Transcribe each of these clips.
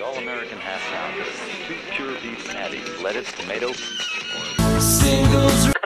the all-American half pounder, two pure beef patties, lettuce, tomato, Singles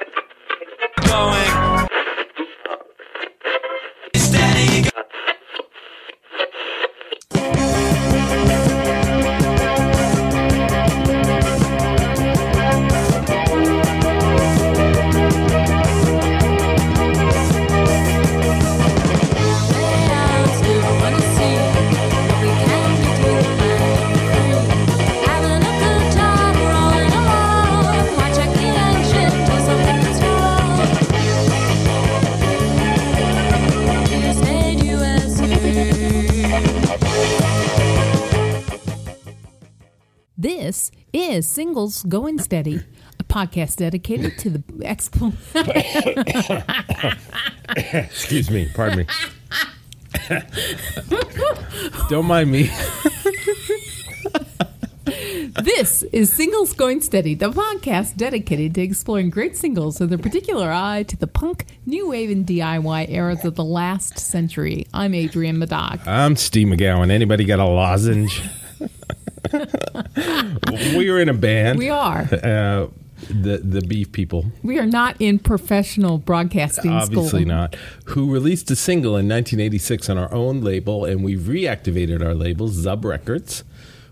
is Singles Going Steady, a podcast dedicated to the expl- Excuse me. Pardon me. Don't mind me. This is Singles Going Steady, the podcast dedicated to exploring great singles with a particular eye to the punk, new wave, and DIY eras of the last century. I'm Adrienne Madoc. I'm Steve McGowan. Anybody got a lozenge? we are in a band. We are. Uh, the the beef people, We are not in professional broadcasting obviously school. not, who released a single in 1986 on our own label, and we've reactivated our label, Zub Records.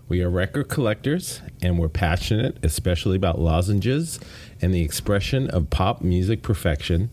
We are record collectors, and we're passionate, especially about lozenges and the expression of pop music perfection.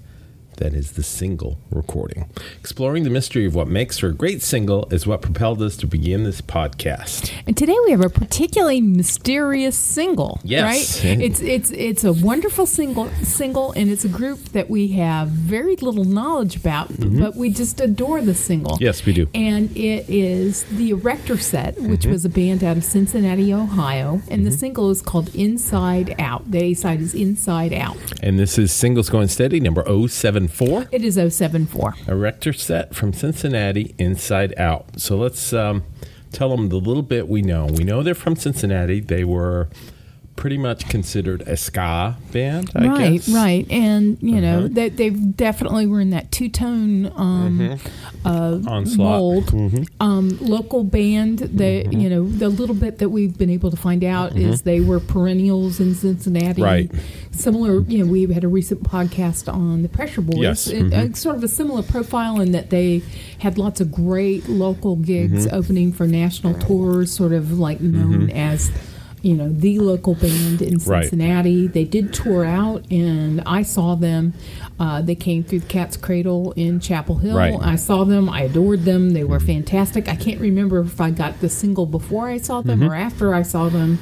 That is the single recording. Exploring the mystery of what makes for a great single is what propelled us to begin this podcast. And today we have a particularly mysterious single. Yes. Right? It's it's it's a wonderful single single and it's a group that we have very little knowledge about, but we just adore the single. Mm-hmm. Yes, we do. And it is the Erector Set, which Mm-hmm. was a band out of Cincinnati, Ohio, and the single is called Inside Out. The A side is Inside Out. And this is Singles Going Steady, number 074. It is 074. Erector set from Cincinnati, Inside Out. So let's um, tell them the little bit we know. We know they're from Cincinnati. They were pretty much considered a ska band, I right, guess. Uh-huh. right, and you know they they definitely were in that two tone um, uh, Onslaught. mold. Um, local band. that Mm-hmm. you know the little bit that we've been able to find out is they were perennials in Cincinnati. Right. Similar, you know, we had a recent podcast on the Pressure Boys. Yes, It- uh, sort of a similar profile in that they had lots of great local gigs Mm-hmm. opening for national tours, sort of like known as. You know, the local band in Right. Cincinnati. They did tour out, and I saw them. Uh, they came through the Cat's Cradle in Chapel Hill. Right. I saw them. I adored them. They were fantastic. I can't remember if I got the single before I saw them Mm-hmm. or after I saw them.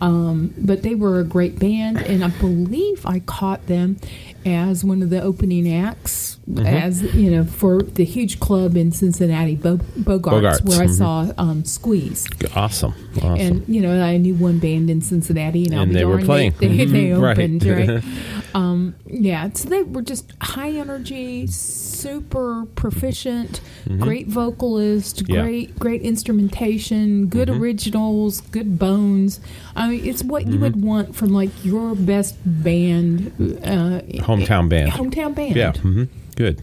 Um, but they were a great band, and I believe I caught them as one of the opening acts, Mm-hmm. as you know, for the huge club in Cincinnati, Bo- Bogarts, Bogarts, where I mhm. saw um, Squeeze. Awesome. Awesome. And you know, I knew one band in Cincinnati, and, And they were playing. They, they, they Mhm, right. opened, right? um, yeah, so they were just high energy, super proficient, great vocalist, Mm-hmm. Yeah. Mm-hmm. great great instrumentation, good originals, good bones. I mean, it's what you would want from like your best band, uh, Hometown band. hometown band. Yeah. hmm Good.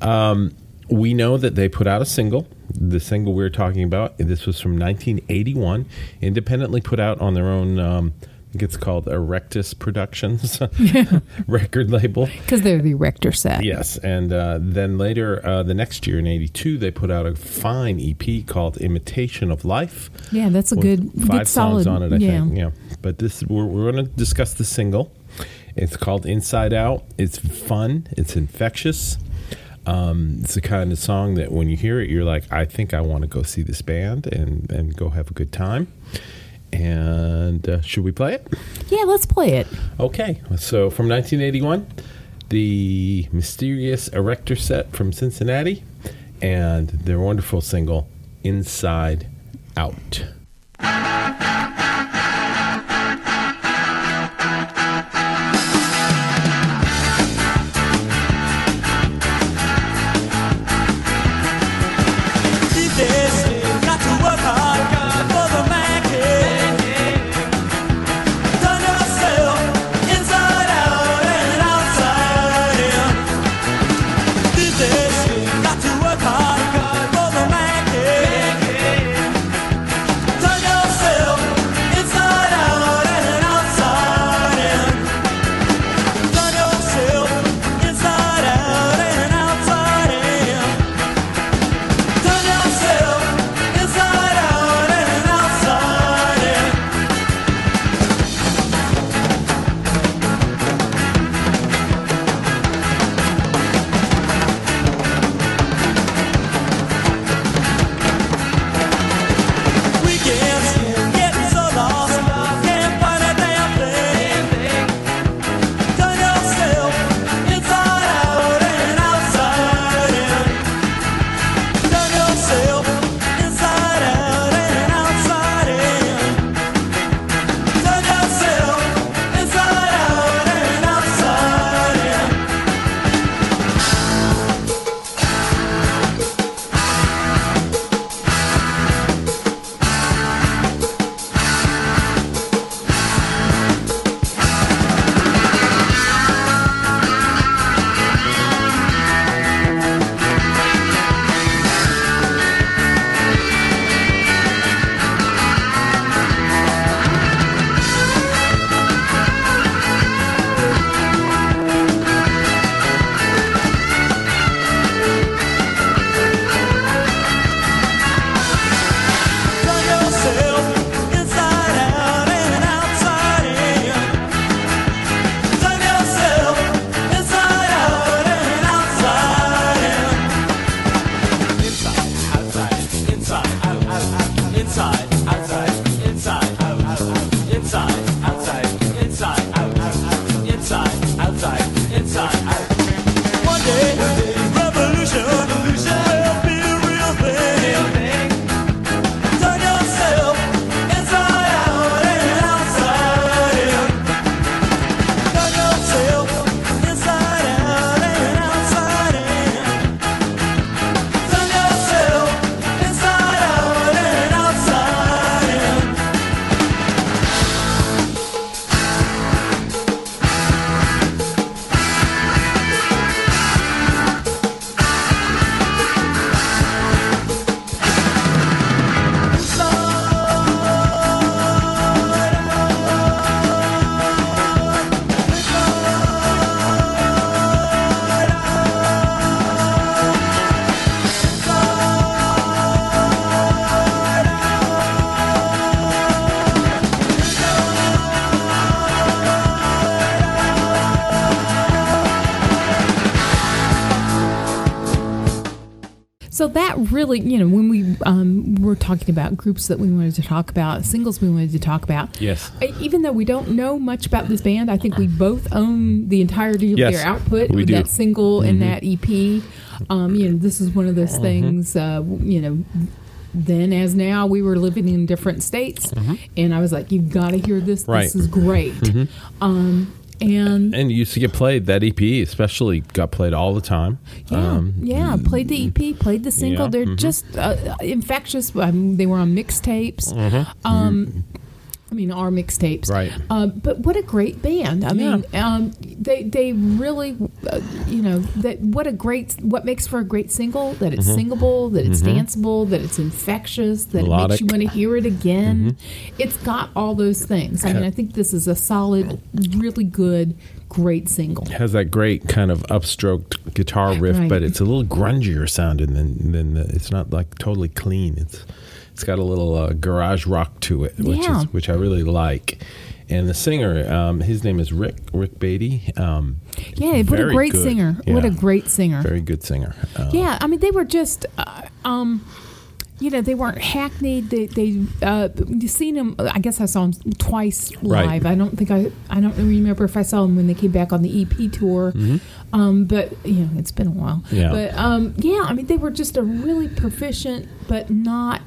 Um, we know that they put out a single. The single we are talking about, this was from 1981, independently put out on their own. Um, it's called Erectus Productions record label. because they're the Erector set. Yes, and uh, then later, uh, the next year in '82, they put out a fine EP called "Imitation of Life." Yeah, that's a good, five good solid. songs on it. I yeah. think. Yeah, but this we're, we're going to discuss the single. It's called "Inside Out." It's fun. It's infectious. Um, it's the kind of song that when you hear it, you're like, I think I want to go see this band and and go have a good time. And uh, should we play it? yeah, let's play it. Okay, so from 1981, the mysterious Erector set from Cincinnati, and their wonderful single, Inside Out. Really, you know, when we um, were talking about groups that we wanted to talk about, singles we wanted to talk about. Yes. Even though we don't know much about this band, I think we both own the entirety of Yes, their output we with do. Mm-hmm. that single and that EP. Um, you know, this is one of those things. Uh, you know, then as now, we were living in different states, and I was like, "You've got to hear this. Mm-hmm. Right. This is great." Um, and And used to get played. That EP especially got played all the time. Yeah, Um, yeah. Played the EP, played the single. Yeah, They're mhm. just uh, infectious. I mean, they were on mixtapes. Um, I mean, our mixtapes. Mm-hmm. Right. Uh, but what a great band! I mean, um, they they really, uh, you know, that what a great what makes for a great single that it's singable, that it's danceable, that it's infectious, that it Mm-hmm. Makes you want to hear it again. It's got all those things. I mean, I think this is a solid, really good, great single. It has that great kind of upstroked guitar riff, Right. but it's a little grungier sounding than than the, it's not like totally clean. It's it's got a little uh, garage rock to it, which Yeah. is which I really like. And the singer, um, his name is Rick Rick Beatty. Um, Yeah, what a great good. singer! What a great singer! very good singer. Uh, Yeah, I mean they were just, uh, um, you know, they weren't hackneyed. They, they, uh, seen them. I guess I saw them twice Right. live. I don't think I, I don't remember if I saw them when they came back on the EP tour. Um, but you know, it's been a while. Mm-hmm. Yeah. But um, yeah, I mean they were just a really proficient, but not.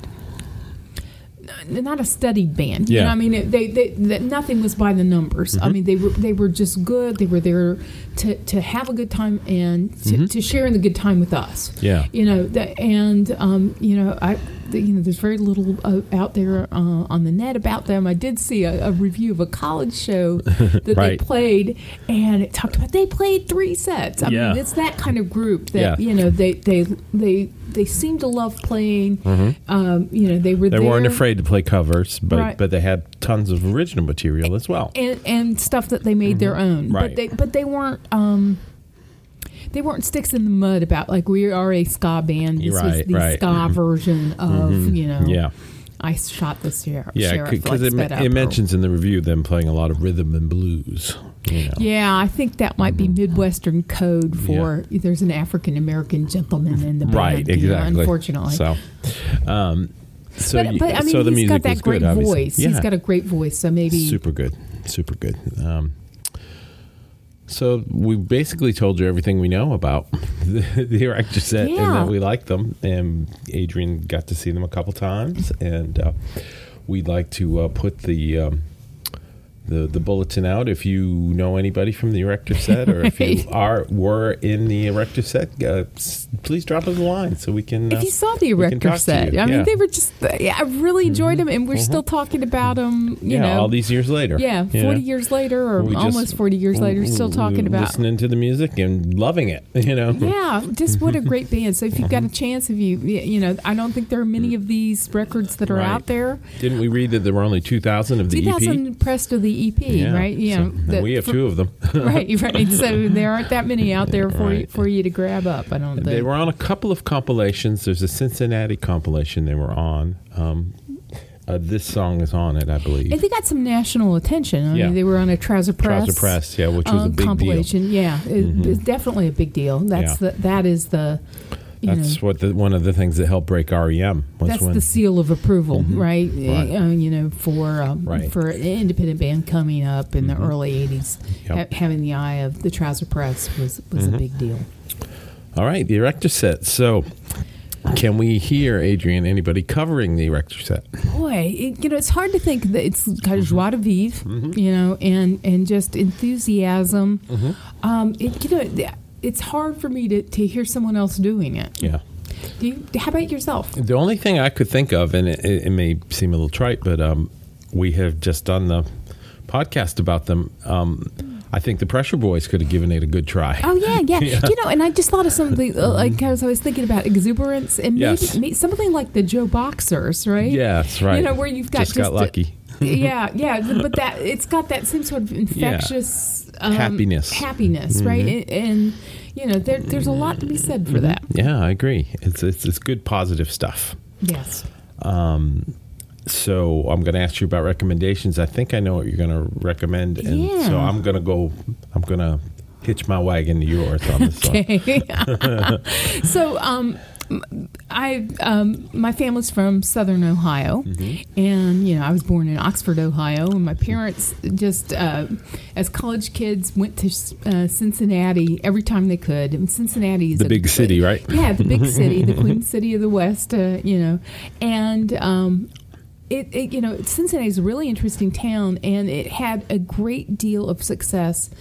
Not a studied band. You Yeah. know, I mean, it, they, they, that nothing was by the numbers. Mm-hmm. I mean, they were they were just good. They were there to, to have a good time and to, to share in the good time with us Mm-hmm. Yeah. you know that and um, you know i you know there's very little uh, out there uh, on the net about them i did see a, a review of a college show that Right. they played and it talked about they played three sets i Yeah. mean it's that kind of group that Yeah. you know they they they they seem to love playing um, you know they were Mm-hmm. They there weren't afraid to play covers, but Right. but they had tons of original material as well. and, and stuff that they made their own Mm-hmm. Right. but they but they weren't um they weren't sticks in the mud about like we are a ska band. This was the right. Mm-hmm. ska version of you know. Yeah. I shot the sheriff. Yeah, because like, it, it or- mentions in the review them playing a lot of rhythm and blues. You know. Yeah, I think that might be Midwestern code for there's an African American gentleman in the band. Right, you know, exactly. unfortunately. So, um, so, but, but I mean, so the he's music got that great good, voice. Yeah, He's got a great voice, so maybe super good, super good. Um, so we basically told you everything we know about the, the erector set and that we like them. And Adrienne got to see them a couple times, and uh, we'd like to uh, put the. Um, the, the bulletin out if you know anybody from the erector set or if you are were in the erector set uh, please drop us a line so we can uh, If you saw the erector set. I mean, Yeah. they were just. Yeah, I really enjoyed them, and we're still talking about them. You yeah know, all these years later Yeah, you forty know? years later, or We just- almost forty years later, still talking about. listening to the music and loving it. You know, Yeah, just what a great band. So if you've got Mm-hmm. a chance, if you you know, I don't think there are many of these records that are Right. out there. didn't we read that there were only two thousand of the Two EP? thousand pressed of the EP, Yeah, right? You know, that- we have for- two of them. right, right. So there aren't that many out there for you, for you to grab up. I don't think. they were on a couple of compilations. There's a Cincinnati compilation they were on. Um, uh, this song is on it, I believe. and they got some national attention. I Yeah. mean, they were on a Trouser Press, Trouser Press, yeah, which was a um, big deal. compilation. Yeah, it, Mhm. it's definitely a big deal. That's Yeah. the that is the That's know what the, one of the things that helped break REM was that's when the seal of approval, right? Right. Uh, you know, for um, Right. for an independent band coming up in the early '80s, Yep. ha- having the eye of the Trouser Press was was a big deal. all right the erector set. So. Can we hear Adrienne? Anybody covering the erector set? Boy, it, you know, it's hard to think that it's got joie de vivre, you know, and and just enthusiasm. Um, it, you know, it's hard for me to, to hear someone else doing it. Yeah. Do you, how about yourself? The only thing I could think of, and it, it may seem a little trite, but um, we have just done the podcast about them. Um, I think the Pressure Boys could have given it a good try. Oh yeah, yeah, Yeah. You know, and I just thought of something uh, like as I was thinking about exuberance and maybe, Yes. maybe something like the JoBoxers, right? Yes, right. You know, where you've got just, got a- lucky. yeah, yeah, but that it's got that same sort of infectious um, Happiness. happiness, right? And, and you know, there, there's a lot to be said for that. Yeah, I agree. It's it's, it's good positive stuff. Yes. Um, So I'm going to ask you about recommendations. I think I know what you're going to recommend, and Yeah. so I'm going to go. I'm going to hitch my wagon to yours on this one. Okay. so, um, I um, my family's from Southern Ohio, Mm-hmm. and you know I was born in Oxford, Ohio, and my parents just uh, as college kids went to uh, Cincinnati every time they could. And Cincinnati is The a- big city, right? Yeah, the big city, the Queen City of the West, uh, you know, and. Um, it, it, you know, Cincinnati is a really interesting town, and it had a great deal of success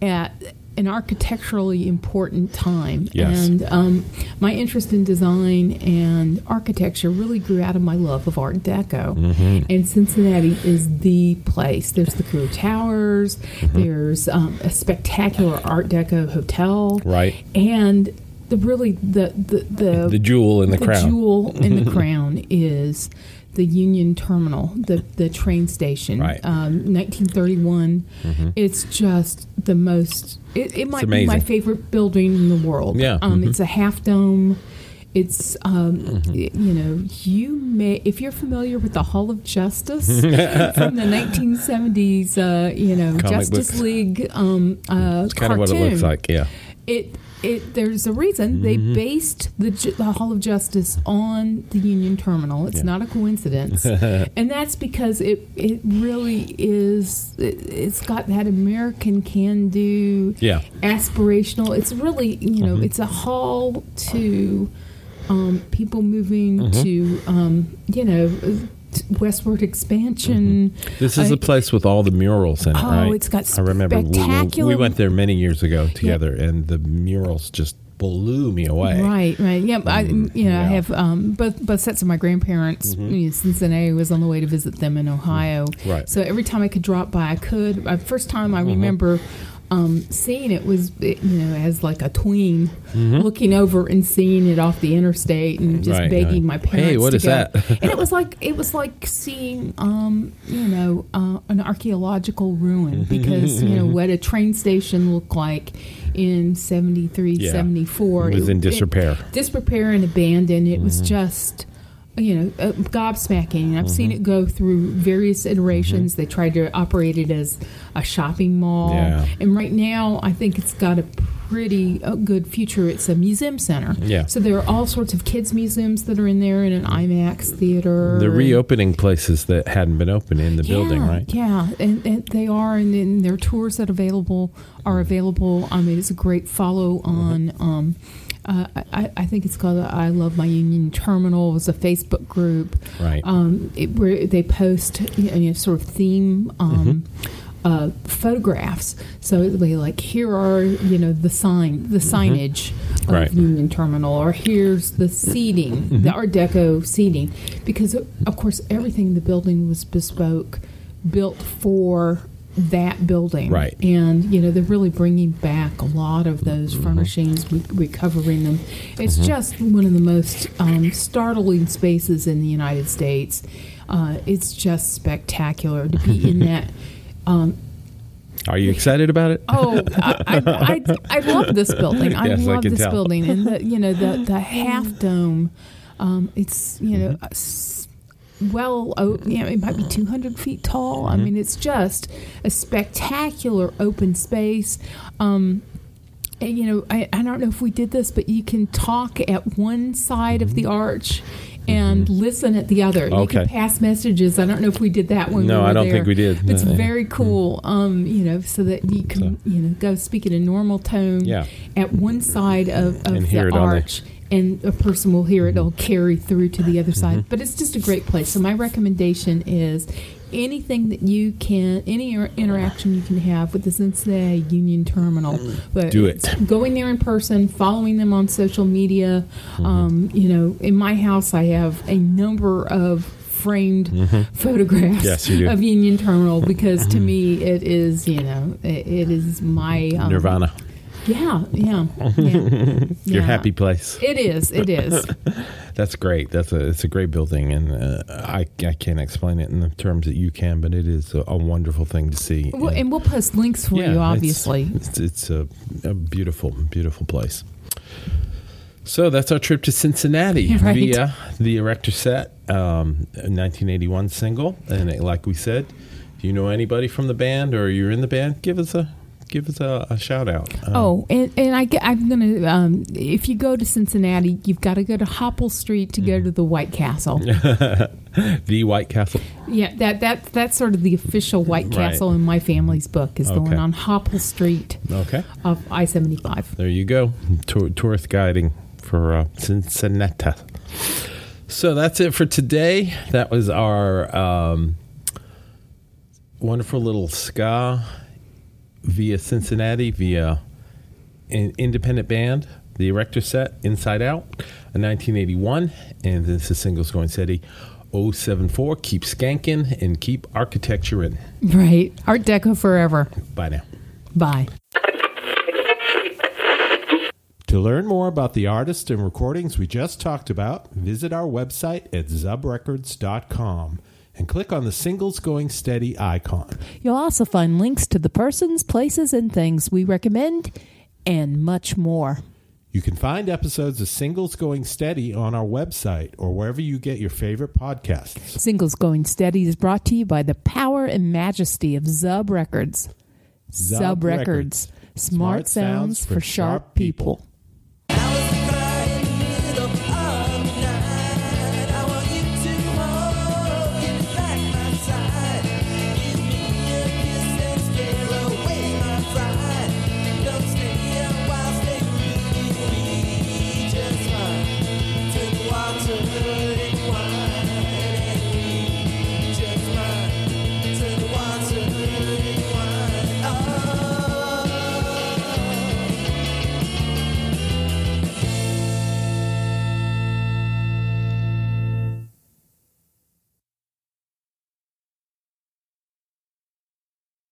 at an architecturally important time. Yes. And um, my interest in design and architecture really grew out of my love of Art Deco. Mm-hmm. And Cincinnati is the place. There's the Carew Towers. Mm-hmm. There's um, a spectacular Art Deco hotel. Right. And the really the the the, The jewel in the crown. The jewel in the crown is the Union Terminal, the the train station. Right. Um, 1931. It's just the most. It, it might be my favorite building in the world. Yeah. Um, It's a half dome. It's um, y- you know you may if you're familiar with the Hall of Justice from the 1970s uh, you know Comic Justice books. League um, uh, It's kind of what it looks like. Yeah. it it there's a reason they Mm-hmm. based the, the Hall of Justice on the Union Terminal. It's Yeah. not a coincidence, and that's because it it really is. It, it's got that American can do, Yeah. Mm-hmm. aspirational. It's really you know it's a hall to um, people moving Mm-hmm. to um, you know westward expansion. This is I- a place with all the murals in it, Oh, right? it's got I remember we, we, spectacular- we went there many years ago together, and the murals just blew me away. Right, right. Yeah, I, you know, I Mm, yeah. Mm-hmm. have um, both both sets of my grandparents. You know, Cincinnati was on the way to visit them in Ohio. Right. So every time I could drop by, I could. Uh, first time I remember um, seeing it was, you know, as like a tween, looking over and seeing it off the interstate and just Mm-hmm. Right, begging right. my parents. Hey, what to is that? and it was like it was like seeing, um, you know, uh, an archaeological ruin because you know what a train station looked like in 73, Yeah. 74. It was in disrepair. disrepair and abandoned. It Mm-hmm. was just, you know, uh, gobsmacking. I've seen Mm-hmm. it go through various iterations. They tried to operate it as a shopping mall, Yeah. and right now I think it's got a pretty uh, good future. It's a museum center. Yeah. So there are all sorts of kids museums that are in there, and an IMAX theater. They're reopening places that hadn't been open in the building, right? Yeah, and, and they are, and then their tours that available are available. I mean, it's a great follow on. Um, uh, I, I think it's called "I Love My Union Terminal." It was a Facebook group, Right. Um, it, where they post you know, sort of theme. Um, Uh, photographs, so it'll be like here are you know the sign, the signage of Mm-hmm. Right. Union Terminal, or here's the seating, the Art Deco seating, because of course everything in the building was bespoke, built for that building. Right. And you know they're really bringing back a lot of those Mm-hmm. furnishings, re- recovering them. It's just one of the most um, startling spaces in the United States. Uh, it's just spectacular to be in that. Um, Are you excited about it? Oh, I, I, I, I love this building. I Yes, love can this tell. building, and the you know the the half dome. Um, it's you know Mm-hmm. Well, oh, you know, it might be two hundred feet tall. Mm-hmm. I mean, it's just a spectacular open space. Um, and, you know, I, I don't know if we did this, but you can talk at one side of the arch and listen at the other. You Mm-hmm. Can pass messages. I don't know if we did that when No, we were I don't there. think we did. It's Uh, very cool. Um, you know, so that you can you know go speak in a normal tone Yeah. at one side of, of the it on the- arch. And a person will hear it. It'll carry through to the other Mm-hmm. side. But it's just a great place. So my recommendation is anything that you can, any interaction you can have with the Cincinnati Union Terminal. But Do it. Going there in person, following them on social media. Mm-hmm. Um, you know, in my house, I have a number of framed photographs Mm-hmm. Yes, you do. Mm-hmm. of Union Terminal because to me it is, you know, it, it is my um, Nirvana. Yeah, yeah, yeah. Your Yeah. happy place. It is. It is. That's great. That's a it's a great building, and uh, I I can't explain it in the terms that you can, but it is a, a wonderful thing to see. Well, and we'll post links for you, it's- obviously. it's it's, a, a beautiful beautiful place. So that's our trip to Cincinnati Right. via the Erector set, um, 1981 single, and it, like we said, if you know anybody from the band or you're in the band, give us a give us a, a shout out. Um, Oh, and, and I, I'm gonna. Um, if you go to Cincinnati, you've got to go to Hopple Street to go Mm-hmm. to the White Castle. the White Castle. yeah, that that that's sort of the official White Right. Castle in my family's book is the one on Hopple Street Okay. of I seventy five. There you go. Tour, tourist guiding for uh, Cincinnati. So that's it for today. That was our um, wonderful little ska via Cincinnati, via an independent band, the Erector set, Inside Out, a 1981. And this is Singles Going Steady 074. Keep skanking and keep architecture in. Right, Art Deco forever. Bye now. Bye. To learn more about the artists and recordings we just talked about, visit our website at zubrecords.com and click on the Singles Going Steady icon. You'll also find links to the persons, places, and things we recommend, and much more. You can find episodes of Singles Going Steady on our website or wherever you get your favorite podcasts. Singles Going Steady is brought to you by the power and majesty of Zub Records. Zub Zub Records. Records. Smart sounds for sharp people.